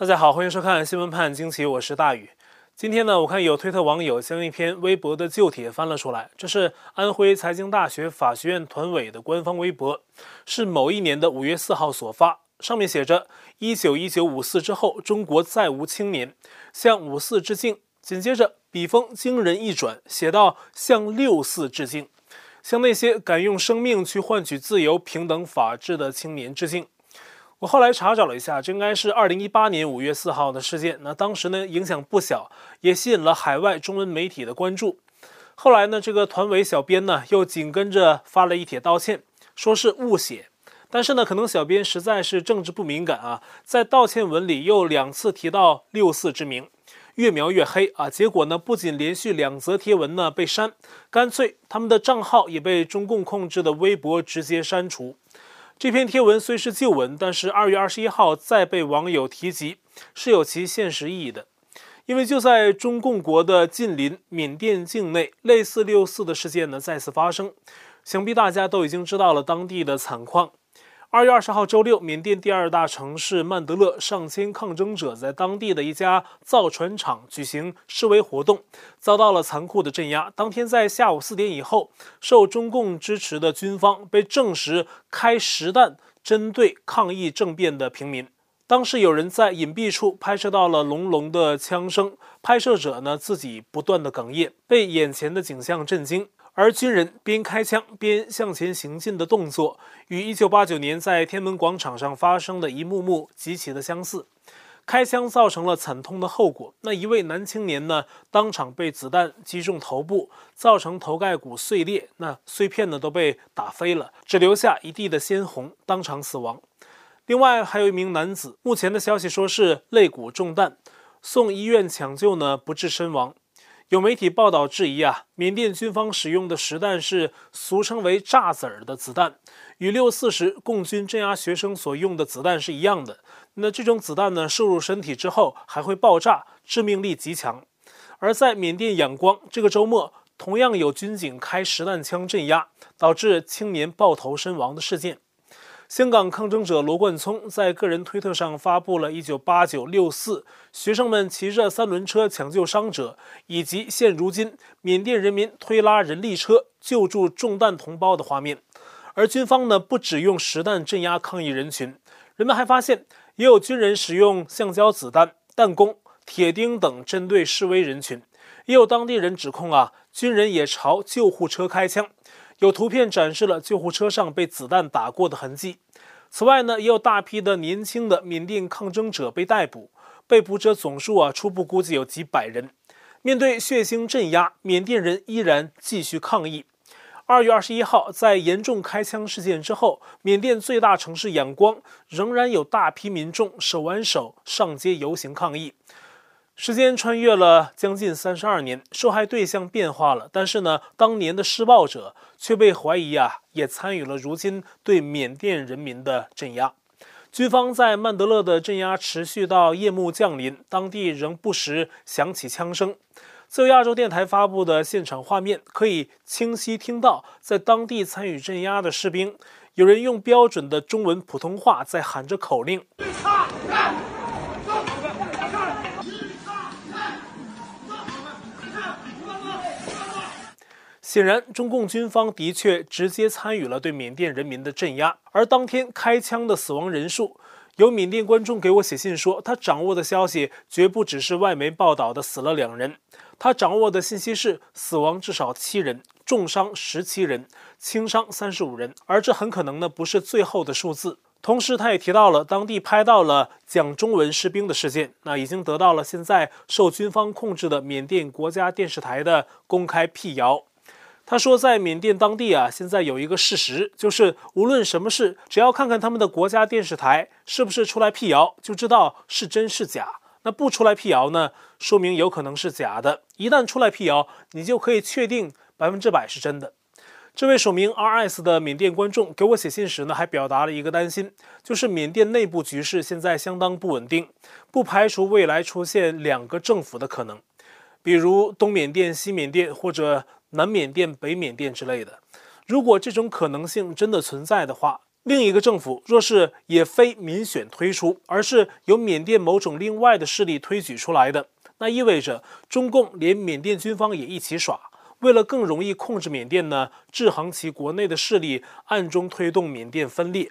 大家好，欢迎收看新闻判惊奇，我是大宇。今天呢，我看有推特网友将一篇微博的旧帖翻了出来，这是安徽财经大学法学院团委的官方微博，是某一年的五月四号所发，上面写着：“一九一九五四之后，中国再无青年，向五四致敬。”紧接着笔锋惊人一转，写道：“向六四致敬，向那些敢用生命去换取自由、平等、法治的青年致敬。”我后来查找了一下，这应该是二零一八年五月四号的事件。那当时呢，影响不小，也吸引了海外中文媒体的关注。后来呢，这个团委小编呢又紧跟着发了一帖道歉，说是误写。但是呢，可能小编实在是政治不敏感啊，在道歉文里又两次提到六四之名，越描越黑啊。结果呢，不仅连续两则贴文呢被删，干脆他们的账号也被中共控制的微博直接删除。这篇贴文虽是旧文，但是二月二十一号再被网友提及，是有其现实意义的。因为就在中共国的近邻缅甸境内，类似六四的事件呢再次发生，想必大家都已经知道了当地的惨况。二月二十号周六，缅甸第二大城市曼德勒，上千抗争者在当地的一家造船厂举行示威活动，遭到了残酷的镇压。当天在下午四点以后，受中共支持的军方被证实开实弹针对抗议政变的平民。当时有人在隐蔽处拍摄到了隆隆的枪声，拍摄者呢自己不断的哽咽，被眼前的景象震惊。而军人边开枪边向前行进的动作，与1989年在天安门广场上发生的一幕幕极其的相似。开枪造成了惨痛的后果，那一位男青年呢，当场被子弹击中头部，造成头盖骨碎裂，那碎片呢都被打飞了，只留下一地的鲜红，当场死亡。另外还有一名男子，目前的消息说是肋骨中弹，送医院抢救呢不治身亡。有媒体报道质疑啊，缅甸军方使用的实弹是俗称为“炸子儿”的子弹，与六四时共军镇压学生所用的子弹是一样的。那这种子弹呢，射入身体之后还会爆炸，致命力极强。而在缅甸仰光，这个周末同样有军警开实弹枪镇压，导致青年爆头身亡的事件。香港抗争者罗冠聪在个人推特上发布了一九八九六四学生们骑着三轮车抢救伤者，以及现如今缅甸人民推拉人力车救助中弹同胞的画面。而军方呢，不只用实弹镇压抗议人群，人们还发现也有军人使用橡胶子弹、弹弓、铁钉等针对示威人群。也有当地人指控啊，军人也朝救护车开枪。有图片展示了救护车上被子弹打过的痕迹。此外呢，也有大批的年轻的缅甸抗争者被逮捕，被捕者总数啊，初步估计有几百人。面对血腥镇压，缅甸人依然继续抗议。二月二十一号，在严重开枪事件之后，缅甸最大城市仰光仍然有大批民众手挽手上街游行抗议。时间穿越了将近三十二年，受害对象变化了，但是呢，当年的施暴者却被怀疑啊，也参与了如今对缅甸人民的镇压。军方在曼德勒的镇压持续到夜幕降临，当地仍不时响起枪声。自由亚洲电台发布的现场画面可以清晰听到，在当地参与镇压的士兵，有人用标准的中文普通话在喊着口令。显然，中共军方的确直接参与了对缅甸人民的镇压。而当天开枪的死亡人数，有缅甸观众给我写信说，他掌握的消息绝不只是外媒报道的死了两人，他掌握的信息是死亡至少七人，重伤十七人，轻伤三十五人，而这很可能呢不是最后的数字。同时，他也提到了当地拍到了讲中文士兵的事件，那已经得到了现在受军方控制的缅甸国家电视台的公开辟谣。他说，在缅甸当地啊，现在有一个事实，就是无论什么事，只要看看他们的国家电视台是不是出来辟谣，就知道是真是假。那不出来辟谣呢，说明有可能是假的。一旦出来辟谣，你就可以确定百分之百是真的。这位署名 RS 的缅甸观众给我写信时呢，还表达了一个担心，就是缅甸内部局势现在相当不稳定，不排除未来出现两个政府的可能，比如东缅甸、西缅甸或者。南缅甸、北缅甸之类的，如果这种可能性真的存在的话，另一个政府若是也非民选推出，而是由缅甸某种另外的势力推举出来的，那意味着中共连缅甸军方也一起耍，为了更容易控制缅甸呢，制衡其国内的势力，暗中推动缅甸分裂。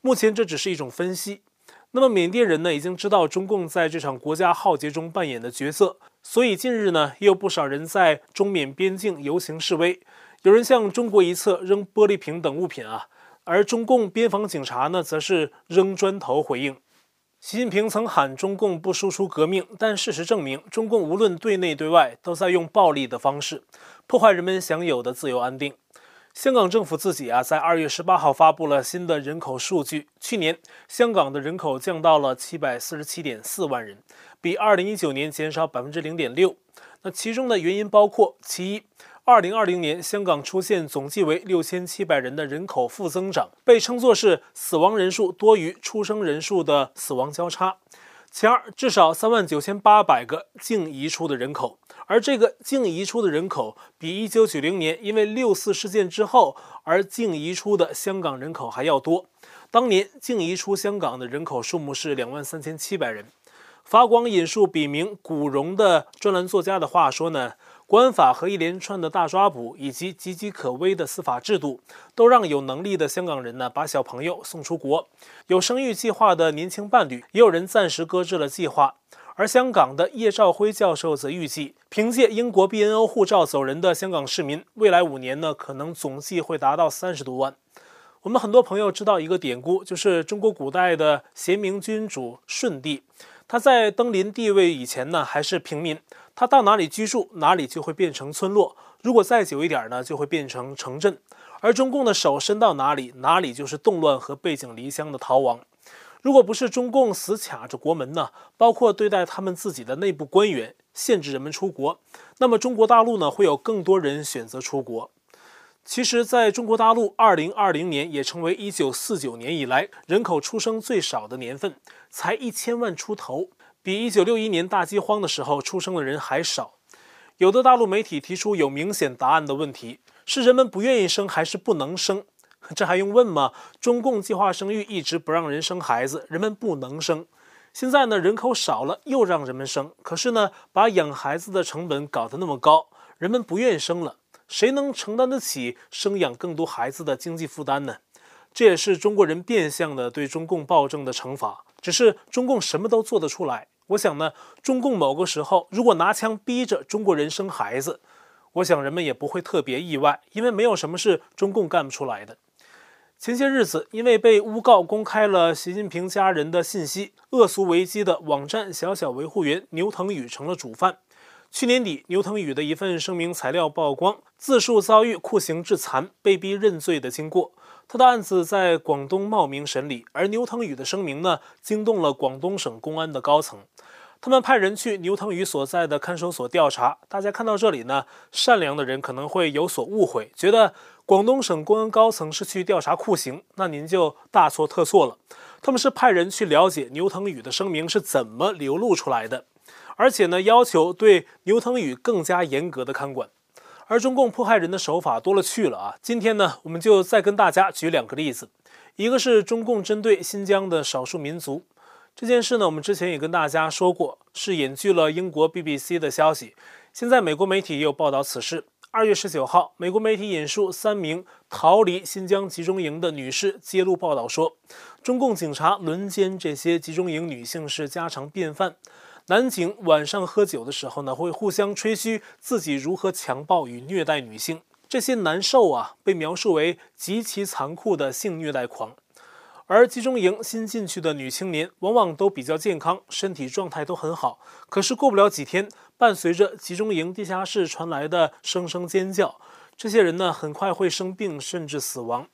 目前这只是一种分析。那么缅甸人呢，已经知道中共在这场国家浩劫中扮演的角色，所以近日呢，也有不少人在中缅边境游行示威，有人向中国一侧扔玻璃瓶等物品啊。而中共边防警察呢，则是扔砖头回应。习近平曾喊中共不输出革命，但事实证明，中共无论对内对外，都在用暴力的方式破坏人们享有的自由安定。香港政府自己啊，在二月十八号发布了新的人口数据，去年香港的人口降到了七百四十七点四万人，比二零一九年减少百分之零点六。那其中的原因包括其一。二零二零年，香港出现总计为六千七百人的人口负增长，被称作是死亡人数多于出生人数的死亡交叉。其二，至少三万九千八百个净移出的人口，而这个净移出的人口比一九九零年因为六四事件之后而净移出的香港人口还要多。当年净移出香港的人口数目是两万三千七百人。法广引述笔名古荣的专栏作家的话说呢。国安法和一连串的大抓捕，以及岌岌可危的司法制度，都让有能力的香港人呢把小朋友送出国。有生育计划的年轻伴侣，也有人暂时搁置了计划。而香港的叶兆辉教授则预计，凭借英国 BNO 护照走人的香港市民，未来五年呢可能总计会达到三十多万。我们很多朋友知道一个典故，就是中国古代的贤明君主舜帝，他在登临帝位以前呢还是平民。他到哪里居住，哪里就会变成村落；如果再久一点呢，就会变成城镇。而中共的手伸到哪里，哪里就是动乱和背井离乡的逃亡。如果不是中共死卡着国门呢，包括对待他们自己的内部官员，限制人们出国，那么中国大陆呢，会有更多人选择出国。其实，在中国大陆，二零二零年也成为一九四九年以来人口出生最少的年份，才一千万出头。比一九六一年大饥荒的时候出生的人还少。有的大陆媒体提出有明显答案的问题：是人们不愿意生，还是不能生？这还用问吗？中共计划生育一直不让人生孩子，人们不能生。现在呢，人口少了，又让人们生。可是呢，把养孩子的成本搞得那么高，人们不愿意生了。谁能承担得起生养更多孩子的经济负担呢？这也是中国人变相的对中共暴政的惩罚。只是中共什么都做得出来。我想呢，中共某个时候如果拿枪逼着中国人生孩子，我想人们也不会特别意外，因为没有什么是中共干不出来的。前些日子，因为被诬告公开了习近平家人的信息，恶俗危机的网站小小维护员牛腾宇成了主犯。去年底，牛腾宇的一份声明材料曝光，自述遭遇酷刑致残、被逼认罪的经过。他的案子在广东茂名审理，而牛腾宇的声明呢，惊动了广东省公安的高层。他们派人去牛腾宇所在的看守所调查。大家看到这里呢，善良的人可能会有所误会，觉得广东省公安高层是去调查酷刑，那您就大错特错了。他们是派人去了解牛腾宇的声明是怎么流露出来的，而且呢，要求对牛腾宇更加严格的看管。而中共迫害人的手法多了去了啊！今天呢，我们就再跟大家举两个例子，一个是中共针对新疆的少数民族这件事呢，我们之前也跟大家说过，是引据了英国 BBC 的消息，现在美国媒体也有报道此事。二月十九号，美国媒体引述三名逃离新疆集中营的女士揭露报道说，中共警察轮奸这些集中营女性是家常便饭。男警晚上喝酒的时候呢，会互相吹嘘自己如何强暴与虐待女性。这些男受啊，被描述为极其残酷的性虐待狂。而集中营新进去的女青年，往往都比较健康，身体状态都很好。可是过不了几天，伴随着集中营地下室传来的声声尖叫，这些人呢，很快会生病，甚至死亡。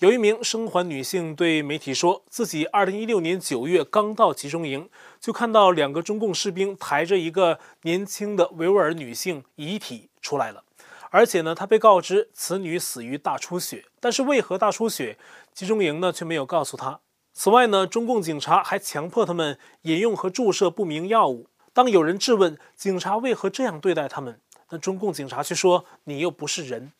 有一名生还女性对媒体说，自己2016年9月刚到集中营，就看到两个中共士兵抬着一个年轻的维吾尔女性遗体出来了，而且呢，她被告知此女死于大出血，但是为何大出血，集中营呢却没有告诉她。此外呢，中共警察还强迫他们饮用和注射不明药物。当有人质问警察为何这样对待他们，那中共警察却说：“你又不是人。”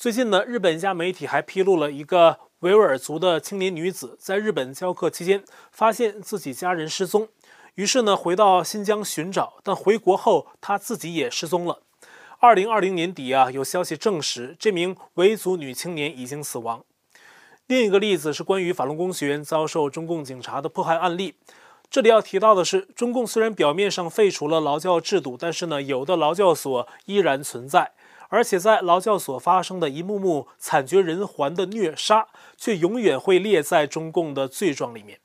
最近呢，日本一家媒体还披露了一个维吾尔族的青年女子在日本教课期间，发现自己家人失踪，于是呢回到新疆寻找，但回国后她自己也失踪了。二零二零年底啊，有消息证实这名维族女青年已经死亡。另一个例子是关于法轮功学员遭受中共警察的迫害案例。这里要提到的是，中共虽然表面上废除了劳教制度，但是呢，有的劳教所依然存在。而且在劳教所发生的一幕幕惨绝人寰的虐杀，却永远会列在中共的罪状里面。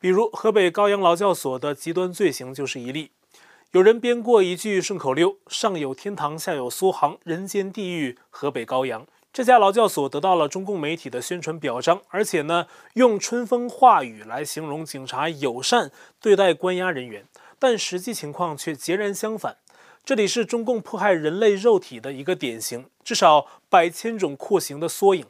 比如河北高阳劳教所的极端罪行就是一例。有人编过一句顺口溜：“上有天堂，下有苏杭，人间地狱，河北高阳。”这家劳教所得到了中共媒体的宣传表彰，而且呢，用春风化雨来形容警察友善对待关押人员，但实际情况却截然相反。这里是中共迫害人类肉体的一个典型，至少百千种酷刑的缩影。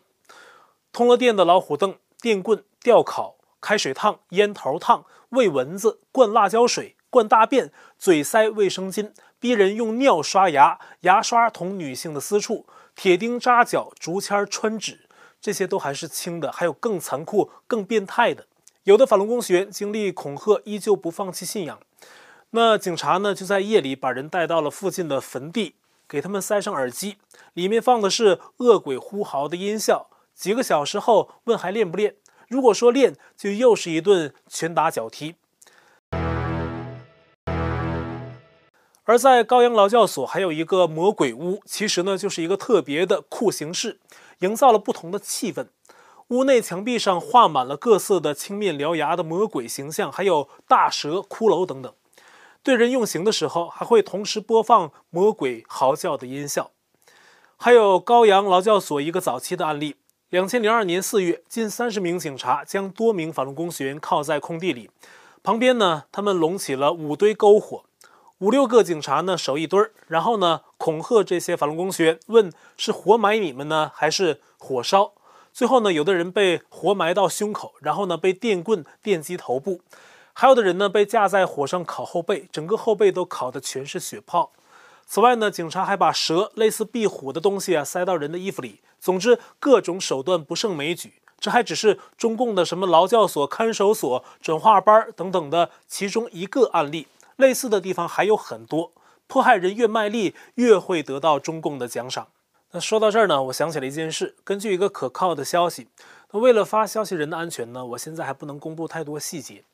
通了电的老虎凳、电棍、吊烤、开水烫、烟头烫、喂蚊子、灌辣椒水、灌大便、嘴塞卫生巾、逼人用尿刷牙、牙刷捅女性的私处、铁钉扎脚、竹签穿指，这些都还是轻的，还有更残酷、更变态的。有的法轮功学员经历恐吓，依旧不放弃信仰。那警察呢，就在夜里把人带到了附近的坟地，给他们塞上耳机，里面放的是恶鬼呼号的音效。几个小时后，问还练不练？如果说练，就又是一顿拳打脚踢。而在高阳劳教所，还有一个魔鬼屋，其实呢，就是一个特别的酷刑室，营造了不同的气氛。屋内墙壁上画满了各色的青面獠牙的魔鬼形象，还有大蛇、骷髅等等。对人用刑的时候，还会同时播放魔鬼嚎叫的音效。还有高阳劳教所一个早期的案例：两千零二年四月，近三十名警察将多名法轮功学员铐在空地里，旁边呢，他们拢起了五堆篝火，五六个警察呢守一堆儿，然后呢恐吓这些法轮功学员，问是活埋你们呢，还是火烧？最后呢，有的人被活埋到胸口，然后呢被电棍电击头部。还有的人呢，被架在火上烤后背，整个后背都烤得全是血泡。此外呢，警察还把蛇类似壁虎的东西啊塞到人的衣服里。总之，各种手段不胜枚举。这还只是中共的什么劳教所、看守所、转化班等等的其中一个案例，类似的地方还有很多。迫害人越卖力，越会得到中共的奖赏。那说到这儿呢，我想起了一件事。根据一个可靠的消息，那为了发消息人的安全呢，我现在还不能公布太多细节。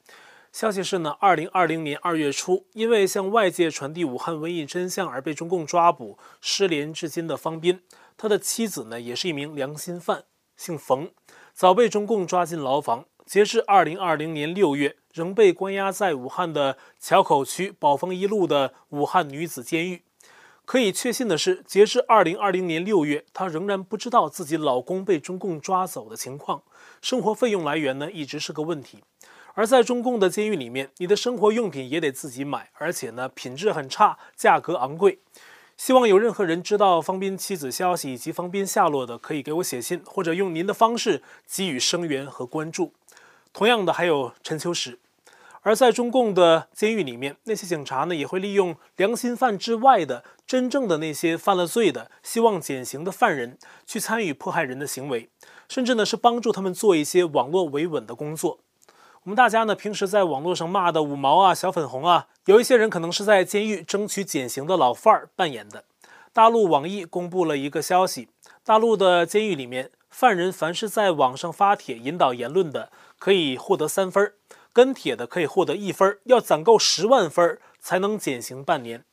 消息是呢，二零二零年二月初，因为向外界传递武汉瘟疫真相而被中共抓捕、失联至今的方斌，他的妻子呢也是一名良心犯，姓冯，早被中共抓进牢房。截至二零二零年六月，仍被关押在武汉的硚口区宝丰一路的武汉女子监狱。可以确信的是，截至二零二零年六月，她仍然不知道自己老公被中共抓走的情况，生活费用来源呢一直是个问题。而在中共的监狱里面，你的生活用品也得自己买，而且呢，品质很差，价格昂贵。希望有任何人知道方斌妻子消息以及方斌下落的，可以给我写信，或者用您的方式给予声援和关注。同样的，还有陈秋实。而在中共的监狱里面，那些警察呢，也会利用良心犯之外的真正的那些犯了罪的、希望减刑的犯人，去参与迫害人的行为，甚至呢，是帮助他们做一些网络维稳的工作。我们大家呢，平时在网络上骂的五毛啊、小粉红啊，有一些人可能是在监狱争取减刑的老犯儿扮演的。大陆网易公布了一个消息：大陆的监狱里面，犯人凡是在网上发帖引导言论的，可以获得三分；跟帖的可以获得一分，要攒够十万分才能减刑半年。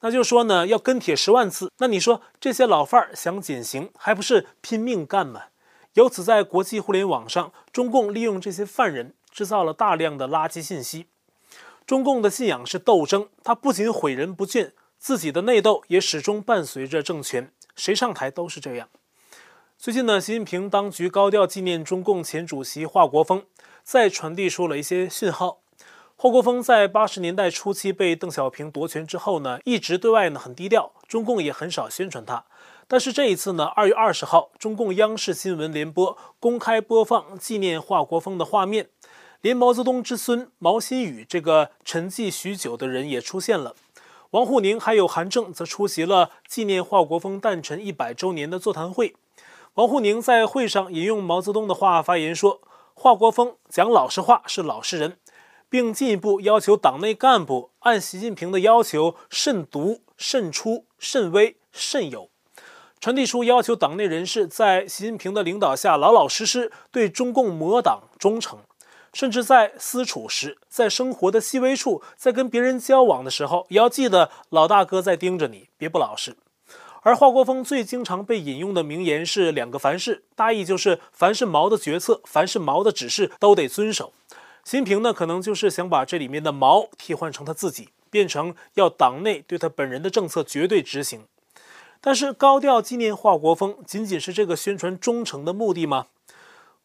那就说呢，要跟帖十万次，那你说这些老犯儿想减刑，还不是拼命干吗？由此，在国际互联网上，中共利用这些犯人。制造了大量的垃圾信息。中共的信仰是斗争，它不仅毁人不倦，自己的内斗也始终伴随着政权，谁上台都是这样。最近呢，习近平当局高调纪念中共前主席华国锋，再传递出了一些讯号。华国锋在八十年代初期被邓小平夺权之后呢，一直对外呢很低调，中共也很少宣传他。但是这一次呢，二月二十号，中共央视新闻联播公开播放纪念华国锋的画面。连毛泽东之孙毛新宇这个沉寂许久的人也出现了，王沪宁还有韩正则出席了纪念华国锋诞辰一百周年的座谈会。王沪宁在会上引用毛泽东的话发言说：“华国锋讲老实话是老实人。”并进一步要求党内干部按习近平的要求慎独、慎出、慎微、慎友，传递出要求党内人士在习近平的领导下老老实实对中共谋党忠诚，甚至在私处时，在生活的细微处，在跟别人交往的时候，也要记得老大哥在盯着你，别不老实。而华国锋最经常被引用的名言是“两个凡是”，大意就是凡是毛的决策，凡是毛的指示，都得遵守。习近平呢，可能就是想把这里面的“毛”替换成他自己，变成要党内对他本人的政策绝对执行。但是高调纪念华国锋，仅仅是这个宣传忠诚的目的吗？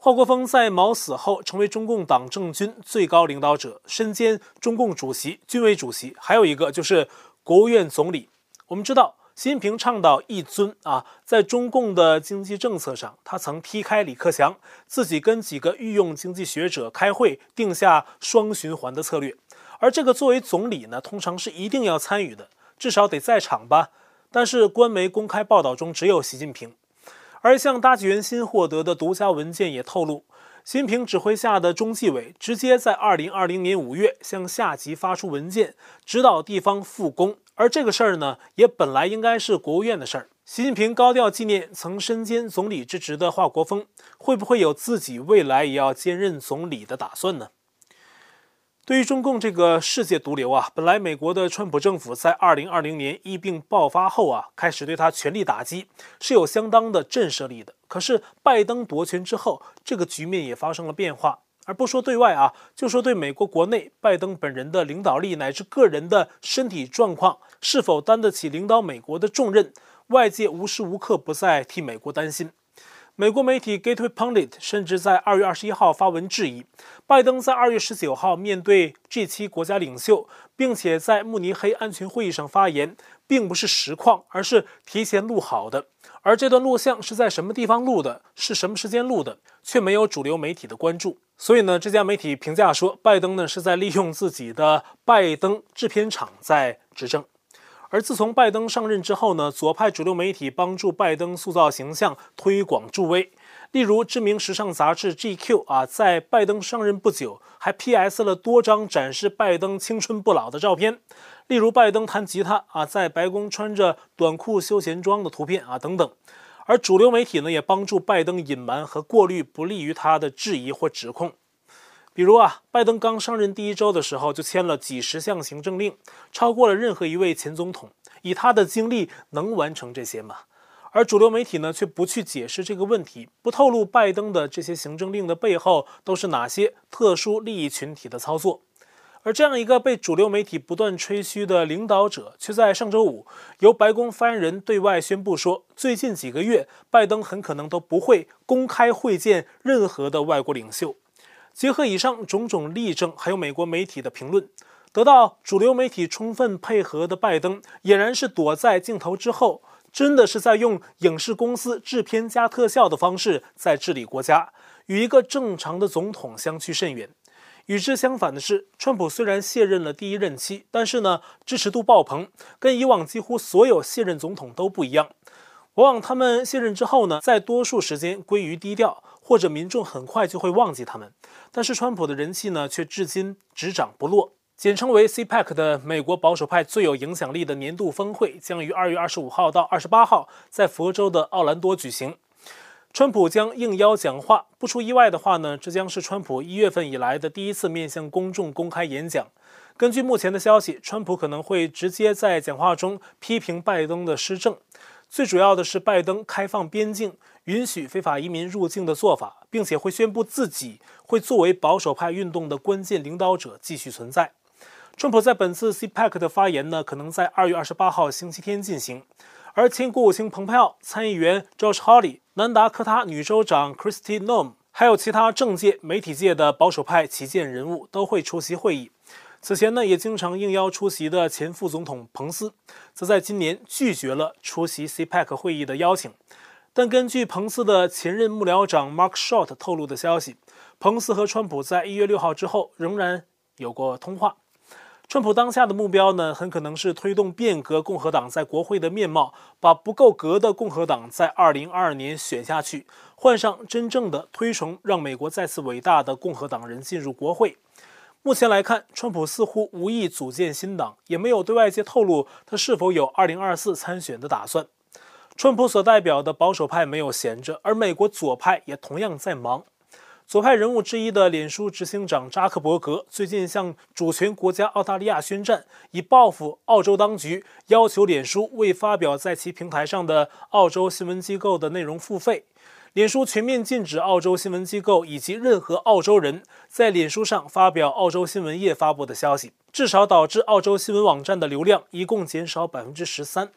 华国锋在毛死后成为中共党政军最高领导者，身兼中共主席、军委主席，还有一个就是国务院总理。我们知道。习近平倡导一尊啊，在中共的经济政策上，他曾踢开李克强，自己跟几个御用经济学者开会，定下双循环的策略。而这个作为总理呢，通常是一定要参与的，至少得在场吧。但是官媒公开报道中只有习近平，而向大纪元新获得的独家文件也透露，习近平指挥下的中纪委直接在二零二零年五月向下级发出文件，指导地方复工。而这个事儿呢，也本来应该是国务院的事儿。习近平高调纪念曾身兼总理之职的华国锋，会不会有自己未来也要兼任总理的打算呢？对于中共这个世界毒瘤啊，本来美国的川普政府在2020年疫病爆发后啊，开始对他全力打击，是有相当的震慑力的。可是拜登夺权之后，这个局面也发生了变化。而不说对外啊，就说对美国国内，拜登本人的领导力乃至个人的身体状况，是否担得起领导美国的重任，外界无时无刻不在替美国担心。美国媒体 Gateway Pundit 甚至在二月二十一号发文质疑，拜登在二月十九号面对 G7 国家领袖，并且在慕尼黑安全会议上发言，并不是实况，而是提前录好的。而这段录像是在什么地方录的，是什么时间录的，却没有主流媒体的关注。所以呢，这家媒体评价说，拜登呢是在利用自己的拜登制片厂在执政。而自从拜登上任之后呢，左派主流媒体帮助拜登塑造形象、推广助威。例如，知名时尚杂志 GQ 啊，在拜登上任不久，还 PS 了多张展示拜登青春不老的照片。例如，拜登弹吉他啊，在白宫穿着短裤休闲装的图片啊，等等。而主流媒体呢，也帮助拜登隐瞒和过滤不利于他的质疑或指控。比如啊，拜登刚上任第一周的时候，就签了几十项行政令，超过了任何一位前总统。以他的经历，能完成这些吗？而主流媒体呢，却不去解释这个问题，不透露拜登的这些行政令的背后都是哪些特殊利益群体的操作。而这样一个被主流媒体不断吹嘘的领导者，却在上周五由白宫发言人对外宣布说，最近几个月，拜登很可能都不会公开会见任何的外国领袖。结合以上种种例证，还有美国媒体的评论，得到主流媒体充分配合的拜登，俨然是躲在镜头之后，真的是在用影视公司制片加特效的方式在治理国家，与一个正常的总统相去甚远。与之相反的是，川普虽然卸任了第一任期，但是呢，支持度爆棚，跟以往几乎所有卸任总统都不一样。往往他们卸任之后呢，在多数时间归于低调，或者民众很快就会忘记他们。但是川普的人气呢，却至今只涨不落。简称为 CPAC 的美国保守派最有影响力的年度峰会，将于二月二十五号到二十八号在佛州的奥兰多举行。川普将应邀讲话，不出意外的话呢，这将是川普一月份以来的第一次面向公众公开演讲。根据目前的消息，川普可能会直接在讲话中批评拜登的施政，最主要的是拜登开放边境、允许非法移民入境的做法，并且会宣布自己会作为保守派运动的关键领导者继续存在。川普在本次 CPAC 的发言呢，可能在二月二十八号星期天进行。而前国务卿蓬佩奥、参议员 Josh Hawley、南达科他女州长 Kristi Noem，还有其他政界、媒体界的保守派旗舰人物都会出席会议。此前呢，也经常应邀出席的前副总统彭斯，则在今年拒绝了出席 CPAC 会议的邀请。但根据彭斯的前任幕僚长 Mark Short 透露的消息，彭斯和川普在一月六号之后仍然有过通话。川普当下的目标呢，很可能是推动变革共和党在国会的面貌，把不够格的共和党在二零二二年选下去，换上真正的推崇让美国再次伟大的共和党人进入国会。目前来看，川普似乎无意组建新党，也没有对外界透露他是否有二零二四参选的打算。川普所代表的保守派没有闲着，而美国左派也同样在忙。左派人物之一的脸书执行长扎克伯格最近向主权国家澳大利亚宣战，以报复澳洲当局要求脸书为发表在其平台上的澳洲新闻机构的内容付费。脸书全面禁止澳洲新闻机构以及任何澳洲人在脸书上发表澳洲新闻业发布的消息，至少导致澳洲新闻网站的流量一共减少百分之十三。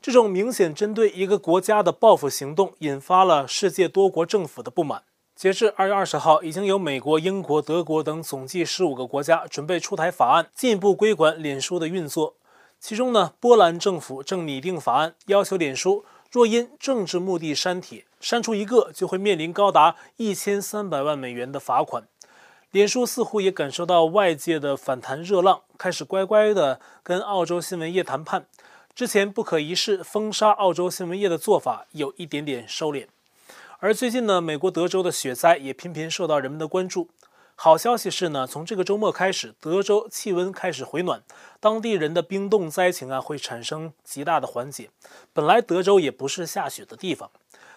这种明显针对一个国家的报复行动，引发了世界多国政府的不满。截至二月二十号，已经有美国、英国、德国等总计十五个国家准备出台法案，进一步规管脸书的运作。其中呢，波兰政府正拟定法案，要求脸书若因政治目的删帖，删除一个就会面临高达一千三百万美元的罚款。脸书似乎也感受到外界的反弹热浪，开始乖乖地跟澳洲新闻业谈判。之前不可一世封杀澳洲新闻业的做法，有一点点收敛。而最近呢，美国德州的雪灾也频频受到人们的关注。好消息是呢，从这个周末开始，德州气温开始回暖，当地人的冰冻灾情啊会产生极大的缓解。本来德州也不是下雪的地方，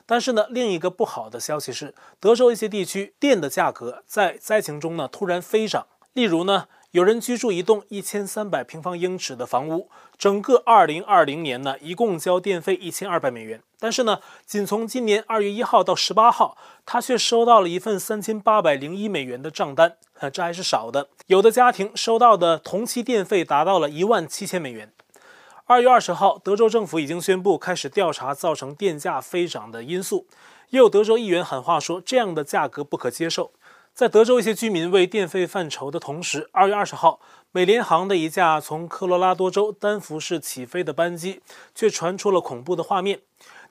但是呢，另一个不好的消息是，德州一些地区电的价格在灾情中呢突然飞涨。例如呢。有人居住一栋一千三百平方英尺的房屋，整个二零二零年呢，一共交电费一千二百美元。但是呢，仅从今年二月一号到十八号，他却收到了一份三千八百零一美元的账单，这还是少的。有的家庭收到的同期电费达到了一万七千美元。二月二十号，德州政府已经宣布开始调查造成电价飞涨的因素，也有德州议员喊话说，这样的价格不可接受。在德州一些居民为电费犯愁的同时，二月二十号，美联航的一架从科罗拉多州丹佛市起飞的班机，却传出了恐怖的画面。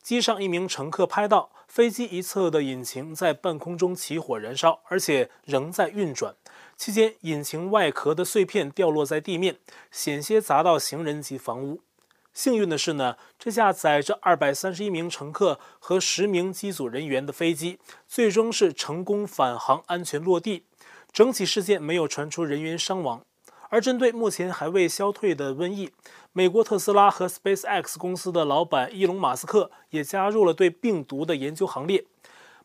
机上一名乘客拍到飞机一侧的引擎在半空中起火燃烧，而且仍在运转。期间，引擎外壳的碎片掉落在地面，险些砸到行人及房屋。幸运的是呢，这架载着二百三十一名乘客和十名机组人员的飞机，最终是成功返航、安全落地。整起事件没有传出人员伤亡。而针对目前还未消退的瘟疫，美国特斯拉和 SpaceX 公司的老板伊隆·马斯克也加入了对病毒的研究行列。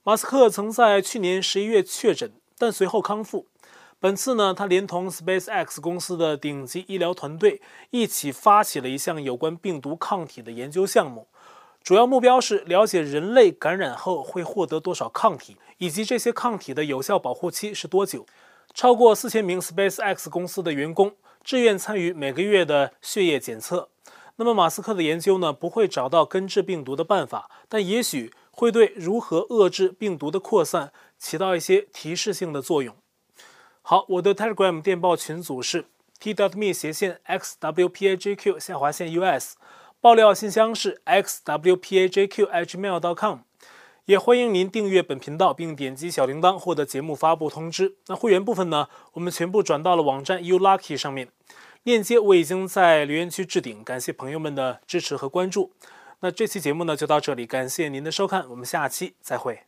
马斯克曾在去年十一月确诊，但随后康复。本次呢，他连同 SpaceX 公司的顶级医疗团队一起发起了一项有关病毒抗体的研究项目，主要目标是了解人类感染后会获得多少抗体，以及这些抗体的有效保护期是多久。超过四千名 SpaceX 公司的员工志愿参与每个月的血液检测。那么，马斯克的研究呢，不会找到根治病毒的办法，但也许会对如何遏制病毒的扩散起到一些提示性的作用。好，我的 Telegram 电报群组是 t.me 斜线 xwpajq 下划线 us，爆料信箱是 xwpajq@gmail.com，也欢迎您订阅本频道并点击小铃铛获得节目发布通知。那会员部分呢，我们全部转到了网站 u lucky 上面，链接我已经在留言区置顶，感谢朋友们的支持和关注。那这期节目呢就到这里，感谢您的收看，我们下期再会。